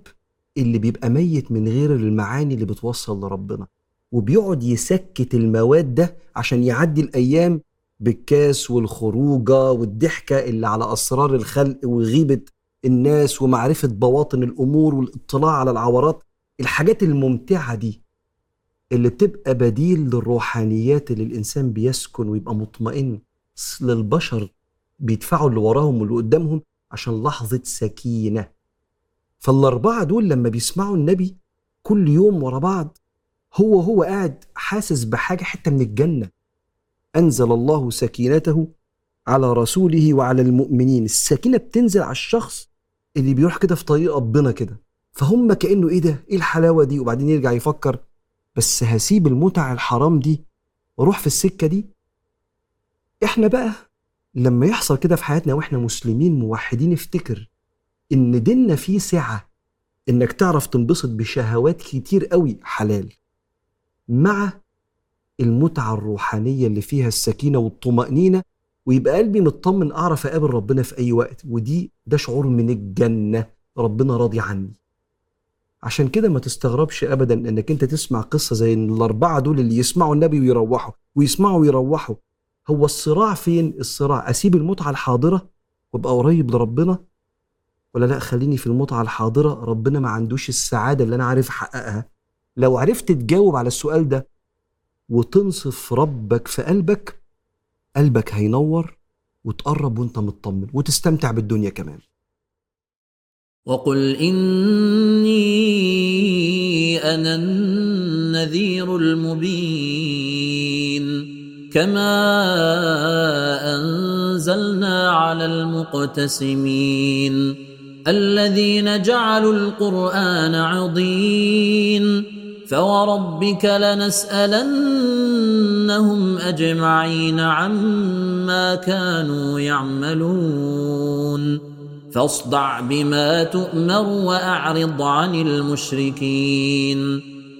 اللي بيبقى ميت من غير المعاني اللي بتوصل لربنا وبيقعد يسكت المواد ده عشان يعدي الأيام بالكاس والخروجة والضحكة اللي على أسرار الخلق وغيبة الناس ومعرفة بواطن الأمور والاطلاع على العورات. الحاجات الممتعة دي اللي بتبقى بديل للروحانيات اللي الإنسان بيسكن ويبقى مطمئن للبشر بيدفعوا اللي وراهم واللي قدامهم عشان لحظة سكينة. فالأربعة دول لما بيسمعوا النبي كل يوم ورا بعض هو هو قاعد حاسس بحاجة حتة من الجنة. أنزل الله سكينته على رسوله وعلى المؤمنين. السكينة بتنزل على الشخص اللي بيروح كده في طريق ربنا كده. فهم كأنه إيه ده؟ إيه الحلاوة دي؟ وبعدين يرجع يفكر بس هسيب المتع الحرام دي وأروح في السكة دي. إحنا بقى لما يحصل كده في حياتنا وإحنا مسلمين موحدين افتكر إن ديننا فيه سعة إنك تعرف تنبسط بشهوات كتير قوي حلال مع المتعة الروحانية اللي فيها السكينة والطمأنينة ويبقى قلبي مطمن أعرف أقابل ربنا في أي وقت ودي ده شعور من الجنة ربنا راضي عني. عشان كده ما تستغربش ابدا إنك أنت تسمع قصة زي الأربعة دول اللي يسمعوا النبي ويروحوا ويسمعوا ويروحوا هو الصراع فين؟ الصراع. أسيب المتعة الحاضرة وأبقى قريب لربنا؟ ولا لا خليني في المتعة الحاضرة. ربنا ما عندوش السعادة اللي أنا عارف أحققها. لو عرفت تجاوب على السؤال ده وتنصف ربك في قلبك قلبك هينور وتقرب وأنت مطمن وتستمتع بالدنيا كمان. وقل إني أنا النذير المبين. كما أنزلنا على المقتسمين الذين جعلوا القرآن عضين فوربك لنسألنهم أجمعين عما كانوا يعملون فاصدع بما تؤمر واعرض عن المشركين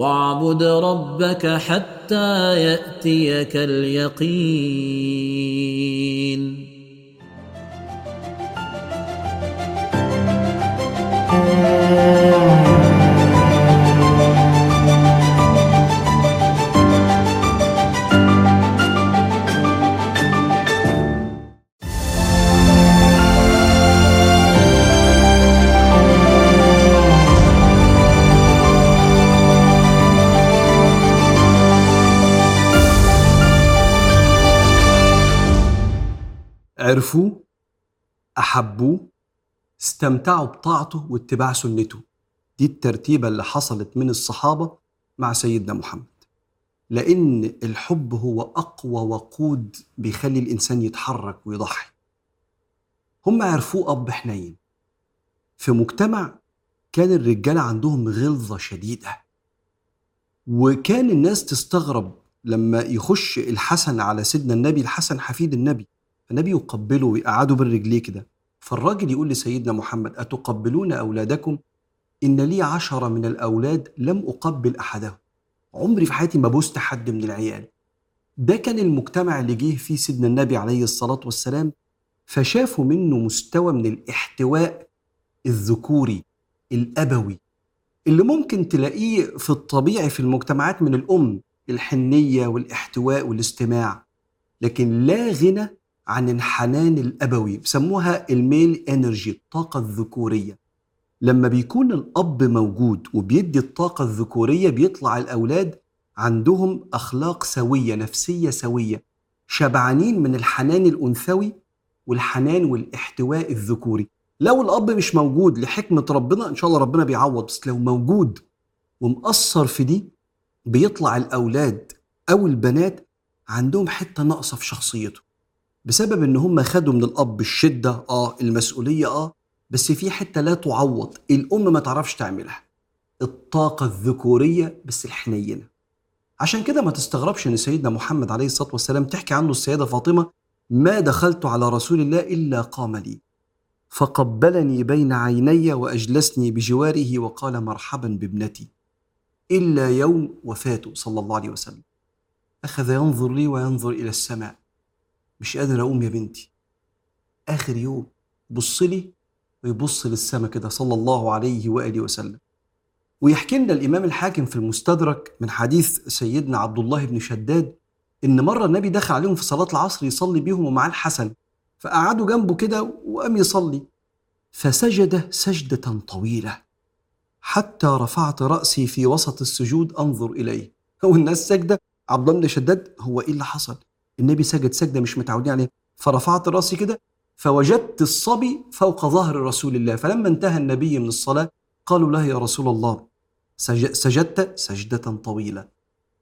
واعبد ربك حتى يأتيك اليقين. عرفوه أحبوه استمتعوا بطاعته واتباع سنته. دي الترتيبة اللي حصلت من الصحابة مع سيدنا محمد. لأن الحب هو أقوى وقود بيخلي الإنسان يتحرك ويضحي. هم عرفوه أب حنين. في مجتمع كان الرجالة عندهم غلظة شديدة. وكان الناس تستغرب لما يخش الحسن على سيدنا النبي الحسن حفيد النبي. النبي يقبله ويقعده بالرجليه كده. فالراجل يقول لسيدنا محمد أتقبلون أولادكم؟ إن لي عشرة من الأولاد لم أقبل أحدهم. عمري في حياتي ما بوست حد من العيال. ده كان المجتمع اللي جه فيه سيدنا النبي عليه الصلاة والسلام فشافوا منه مستوى من الاحتواء الذكوري الأبوي اللي ممكن تلاقيه في الطبيعي في المجتمعات من الأم الحنية والاحتواء والاستماع. لكن لا غنى عن الحنان الأبوي بسموها الميل إنرجي الطاقة الذكورية. لما بيكون الأب موجود وبيدي الطاقة الذكورية بيطلع الأولاد عندهم أخلاق سوية نفسية سوية شبعانين من الحنان الأنثوي والحنان والاحتواء الذكوري. لو الأب مش موجود لحكمة ربنا إن شاء الله ربنا بيعوض بس لو موجود ومأثر في دي بيطلع الأولاد أو البنات عندهم حتة ناقصة في شخصيته. بسبب إن هم خدوا من الأب الشدة آه المسؤولية آه بس في حتة لا تعوض الأم ما تعرفش تعملها. الطاقة الذكورية بس الحنينة. عشان كده ما تستغربش إن سيدنا محمد عليه الصلاة والسلام تحكي عنه السيدة فاطمة ما دخلت على رسول الله إلا قام لي فقبلني بين عيني وأجلسني بجواره وقال مرحبا بابنتي إلا يوم وفاته صلى الله عليه وسلم. أخذ ينظر لي وينظر إلى السماء. مش قادر أقوم يا بنتي. آخر يوم بص لي ويبص للسماء كده صلى الله عليه وآله وسلم. ويحكي لنا الإمام الحاكم في المستدرك من حديث سيدنا عبد الله بن شداد إن مرة النبي دخل عليهم في صلاة العصر يصلي بيهم ومعاه الحسن فقعدوا جنبه كده وقام يصلي. فسجد سجدة طويلة حتى رفعت رأسي في وسط السجود أنظر إليه. هو الناس سجده عبد الله بن شداد هو إيه اللي حصل؟ النبي سجد سجدة مش متعودين عليها. فرفعت رأسي كده فوجدت الصبي فوق ظهر رسول الله. فلما انتهى النبي من الصلاة قالوا له يا رسول الله سج- سجدت سجدة طويلة.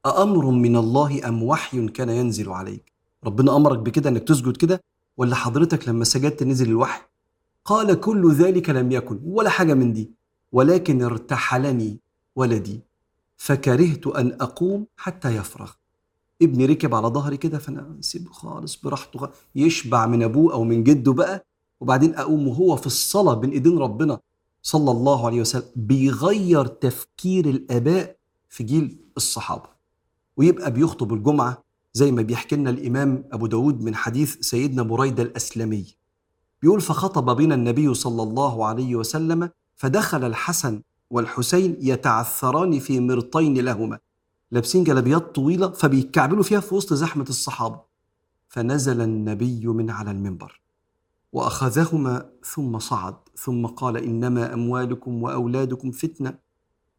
أأمر من الله أم وحي كان ينزل عليك؟ ربنا أمرك بكده أنك تسجد كده ولا حضرتك لما سجدت نزل الوحي؟ قال كل ذلك لم يكن ولا حاجة من دي ولكن ارتحلني ولدي فكرهت أن أقوم حتى يفرغ. ابني ركب على ظهري كده فأنا سيبه خالص براحته خ- يشبع من أبوه أو من جده بقى. وبعدين أقوم وهو في الصلاة بين إيدين ربنا صلى الله عليه وسلم بيغير تفكير الآباء في جيل الصحابة. ويبقى بيخطب الجمعة زي ما بيحكي لنا الإمام أبو داود من حديث سيدنا بريدة الأسلمي. بيقول فخطب بنا النبي صلى الله عليه وسلم فدخل الحسن والحسين يتعثران في مرطين لهما. لابسين جلابيات طويلة فبيتكعبلوا فيها في وسط زحمة الصحابة. فنزل النبي من على المنبر وأخذهما ثم صعد ثم قال إنما أموالكم وأولادكم فتنة.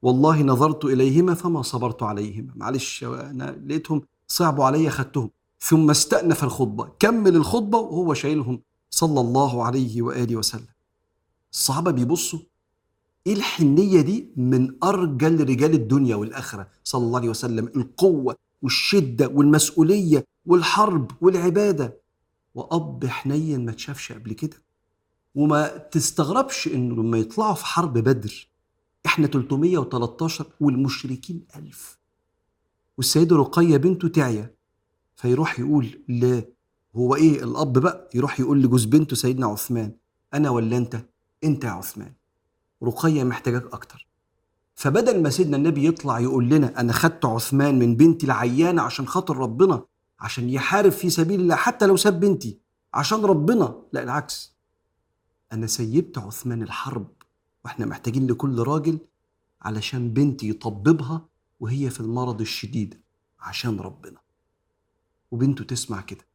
والله نظرت إليهما فما صبرت عليهما. معلش أنا لقيتهم صعبوا علي خدتهم ثم استأنف الخطبة. كمل الخطبة وهو شايلهم صلى الله عليه وآله وسلم. الصحابة بيبصوا إيه الحنية دي من أرجل رجال الدنيا والآخرة؟ صلى الله عليه وسلم القوة والشدة والمسؤولية والحرب والعبادة. وأب حنين ما تشافش قبل كده. وما تستغربش إنه لما يطلعوا في حرب بدر إحنا 313 والمشركين ألف. والسيدة رقية بنته تعيا فيروح يقول لا هو إيه الأب بقى؟ يروح يقول لجوز بنته سيدنا عثمان أنا ولا أنت؟ أنت يا عثمان. رقية محتاجاك أكتر. فبدل ما سيدنا النبي يطلع يقول لنا أنا خدت عثمان من بنتي العيانة عشان خاطر ربنا عشان يحارب في سبيل الله حتى لو ساب بنتي عشان ربنا لا العكس. أنا سيبت عثمان الحرب وإحنا محتاجين لكل راجل علشان بنتي يطببها وهي في المرض الشديد عشان ربنا. وبنته تسمع كده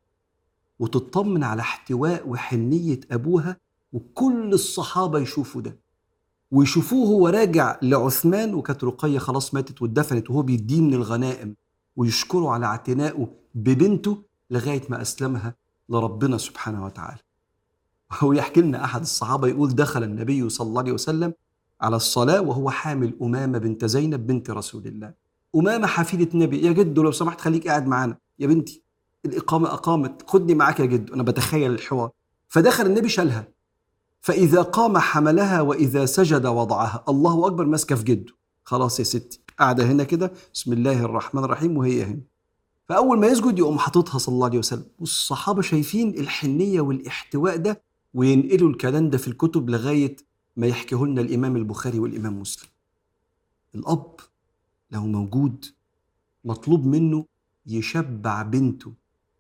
وتطمن على احتواء وحنية أبوها وكل الصحابة يشوفوا ده. ويشوفوه هو راجع لعثمان وكانت رقية خلاص ماتت واتدفنت وهو بيديه من الغنائم ويشكروا على اعتنائه ببنته لغاية ما أسلمها لربنا سبحانه وتعالى. ويحكي لنا أحد الصحابة يقول دخل النبي صلى الله عليه وسلم على الصلاة وهو حامل أمامة بنت زينب بنت رسول الله. أمامة حفيدة النبي يا جدو لو سمحت خليك قاعد معانا. يا بنتي الإقامة أقامت خدني معاك يا جدو أنا بتخيل الحوار. فدخل النبي شالها. فإذا قام حملها وإذا سجد وضعها. الله أكبر ماسكة في جده. خلاص يا ستي قاعدة هنا كده. بسم الله الرحمن الرحيم وهي هنا. فأول ما يسجد يقوم حاططها صلى الله عليه وسلم. والصحابة شايفين الحنية والاحتواء ده وينقلوا الكلام ده في الكتب لغاية ما يحكيه لنا الإمام البخاري والإمام مسلم. الأب لو موجود مطلوب منه يشبع بنته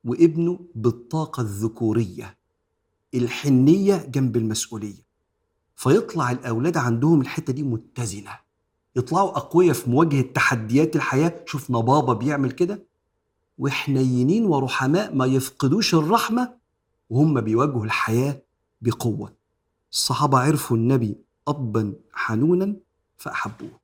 وابنه بالطاقة الذكورية. الحنية جنب المسؤولية. فيطلع الأولاد عندهم الحتة دي متزنة. يطلعوا أقوياء في مواجهة تحديات الحياة. شفنا بابا بيعمل كده. وحنينين ورحماء ما يفقدوش الرحمة وهم بيواجهوا الحياة بقوة. الصحابة عرفوا النبي أبا حنونا فأحبوه.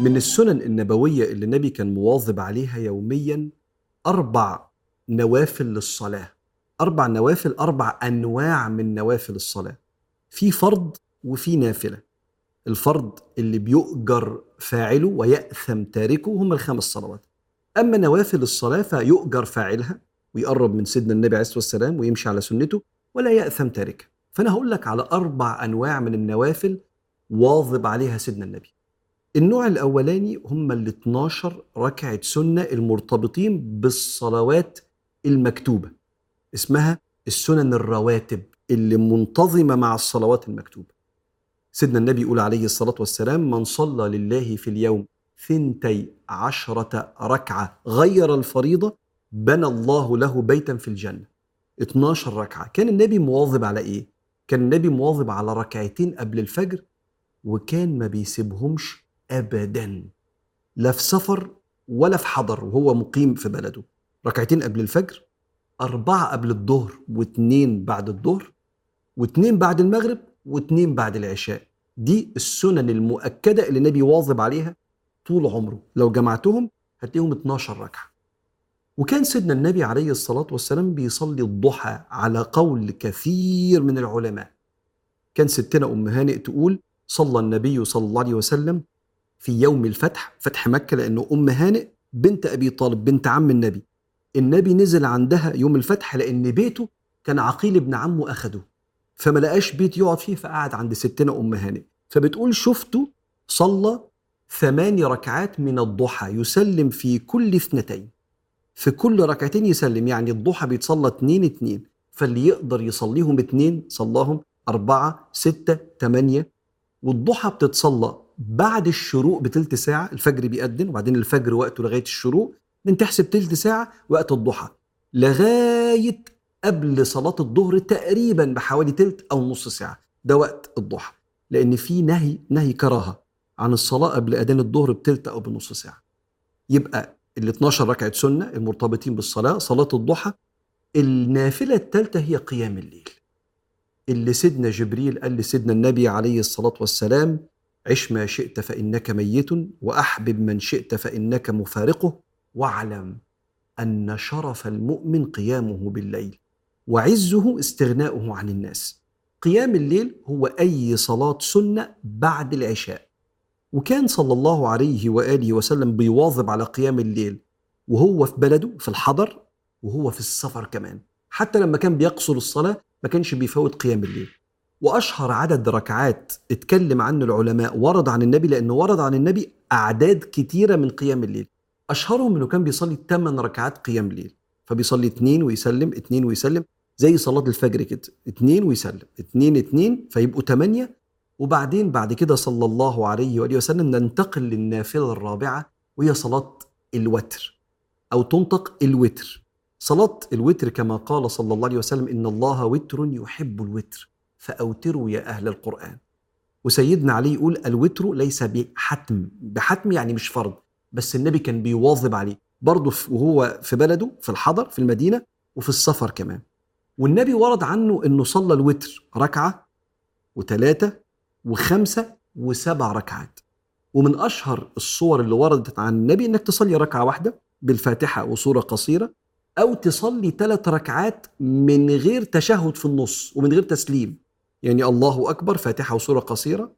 من السنن النبوية اللي النبي كان مواظب عليها يوميا أربع نوافل للصلاة. أربع نوافل أربع أنواع من نوافل الصلاة. في فرض وفي نافلة. الفرض اللي بيؤجر فاعله ويأثم تاركه هم الخمس صلوات. أما نوافل الصلاة فيؤجر فاعلها ويقرب من سيدنا النبي عليه الصلاة والسلام ويمشي على سنته ولا يأثم تاركها فأنا هقول لك على أربع أنواع من النوافل واظب عليها سيدنا النبي. النوع الأولاني هم ال 12 ركعة سنة المرتبطين بالصلوات المكتوبة اسمها السنن الرواتب اللي منتظمة مع الصلوات المكتوبة. سيدنا النبي يقول عليه الصلاة والسلام من صلى لله في اليوم ثنتي عشرة ركعة غير الفريضة بنى الله له بيتا في الجنة. 12 ركعة. كان النبي مواظب على إيه؟ كان النبي مواظب على ركعتين قبل الفجر وكان ما بيسيبهمش ابدا. لا في سفر ولا في حضر وهو مقيم في بلده. ركعتين قبل الفجر أربعة قبل الظهر واثنين بعد الظهر واثنين بعد المغرب واثنين بعد العشاء. دي السنن المؤكدة اللي النبي واظب عليها طول عمره. لو جمعتهم هتلاقيهم 12 ركعة. وكان سيدنا النبي عليه الصلاة والسلام بيصلي الضحى على قول كثير من العلماء. كان ستنا أم هانئ تقول صلى النبي صلى الله عليه وسلم في يوم الفتح فتح مكة لأنه أم هانئ بنت أبي طالب بنت عم النبي. النبي نزل عندها يوم الفتح لأن بيته كان عقيل ابن عمه أخده فما لقاش بيت يقعد فيه فقعد عند ستنا أم هانئ. فبتقول شفته صلى ثماني ركعات من الضحى يسلم في كل اثنتين. في كل ركعتين يسلم يعني الضحى بيتصلى اتنين اتنين. فاللي يقدر يصليهم اتنين صلاهم أربعة ستة تمانية. والضحى بتتصلى بعد الشروق بتلت ساعة الفجر بيأذن وبعدين الفجر وقته لغاية الشروق من تحسب تلت ساعة وقت الضحى. لغاية قبل صلاة الظهر تقريبا بحوالي تلت أو نص ساعة ده وقت الضحى. لأن في نهي نهي كراهة عن الصلاة قبل أذان الظهر بتلت أو بنص ساعة. يبقى ال 12 ركعة سنة المرتبطين بالصلاة صلاة الضحى. النافلة الثالثة هي قيام الليل. اللي سيدنا جبريل قال لسيدنا النبي عليه الصلاة والسلام عش ما شئت فإنك ميت وأحبب من شئت فإنك مفارقه واعلم أن شرف المؤمن قيامه بالليل وعزه استغناؤه عن الناس. قيام الليل هو أي صلاة سنة بعد العشاء. وكان صلى الله عليه وآله وسلم بيواظب على قيام الليل وهو في بلده في الحضر وهو في السفر كمان. حتى لما كان بيقصر الصلاة ما كانش بيفوت قيام الليل. وأشهر عدد ركعات اتكلم عنه العلماء ورد عن النبي لأنه ورد عن النبي أعداد كتيره من قيام الليل. أشهرهم إنه كان بيصلي 8 ركعات قيام ليل فبيصلي اثنين ويسلم اثنين ويسلم زي صلاة الفجر كده اثنين ويسلم اثنين اثنين فيبقوا ثمانية. وبعدين بعد كده صلى الله عليه وآله وسلم ننتقل للنافلة الرابعة وهي صلاة الوتر أو تنطق الوتر. صلاة الوتر كما قال صلى الله عليه وسلم إن الله وتر يحب الوتر. فأوتروا يا أهل القرآن. وسيدنا علي يقول الوتر ليس بحتم. بحتم يعني مش فرض بس النبي كان بيواظب عليه. برضه وهو في بلده في الحضر في المدينة وفي السفر كمان. والنبي ورد عنه انه صلى الوتر ركعة وثلاثة وخمسة وسبع ركعات. ومن أشهر الصور اللي وردت عن النبي إنك تصلي ركعة واحدة بالفاتحة وصورة قصيرة أو تصلي ثلاث ركعات من غير تشهد في النص ومن غير تسليم. يعني الله أكبر فاتحة وصورة قصيرة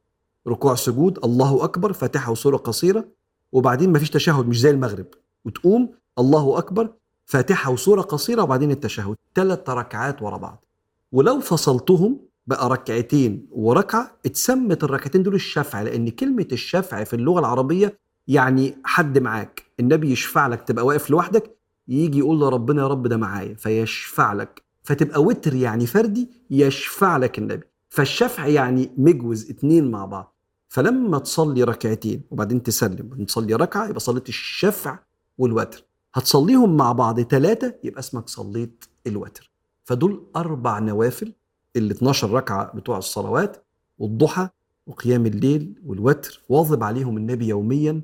ركوع سجود الله أكبر فاتحة وصورة قصيرة وبعدين ما فيش تشهد مش زي المغرب وتقوم الله أكبر فاتحة وصورة قصيرة وبعدين التشهد. ثلاث ركعات ورا بعض. ولو فصلتهم بقى ركعتين وركعة اتسمت الركعتين دول الشفع لأن كلمة الشفع في اللغة العربية يعني حد معاك. النبي يشفع لك تبقى واقف لوحدك يجي يقول لربنا يا رب ده معايا فيشفع لك. فتبقى وتر يعني فردي يشفع لك النبي. فالشفع يعني مجوز اتنين مع بعض. فلما تصلي ركعتين وبعدين تسلم تصلي ركعة يبقى صليت الشفع والوتر. هتصليهم مع بعض ثلاثة يبقى اسمك صليت الوتر. فدول أربع نوافل ال 12 ركعة بتوع الصلوات والضحى وقيام الليل والوتر واظب عليهم النبي يوميا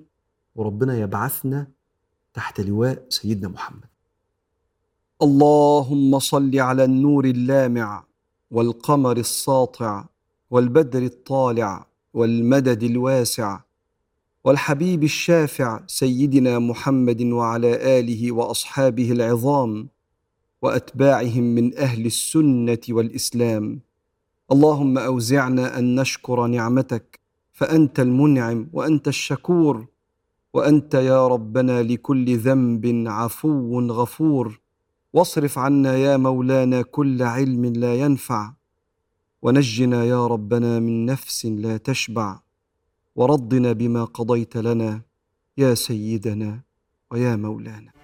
وربنا يبعثنا تحت لواء سيدنا محمد. اللهم صل على النور اللامع والقمر الساطع والبدر الطالع والمدد الواسع والحبيب الشافع سيدنا محمد وعلى آله وأصحابه العظام وأتباعهم من أهل السنة والإسلام. اللهم أوزعنا أن نشكر نعمتك فأنت المنعم وأنت الشكور وأنت يا ربنا لكل ذنب عفو غفور. واصرف عنا يا مولانا كل علم لا ينفع ونجنا يا ربنا من نفس لا تشبع ورضنا بما قضيت لنا يا سيدنا ويا مولانا.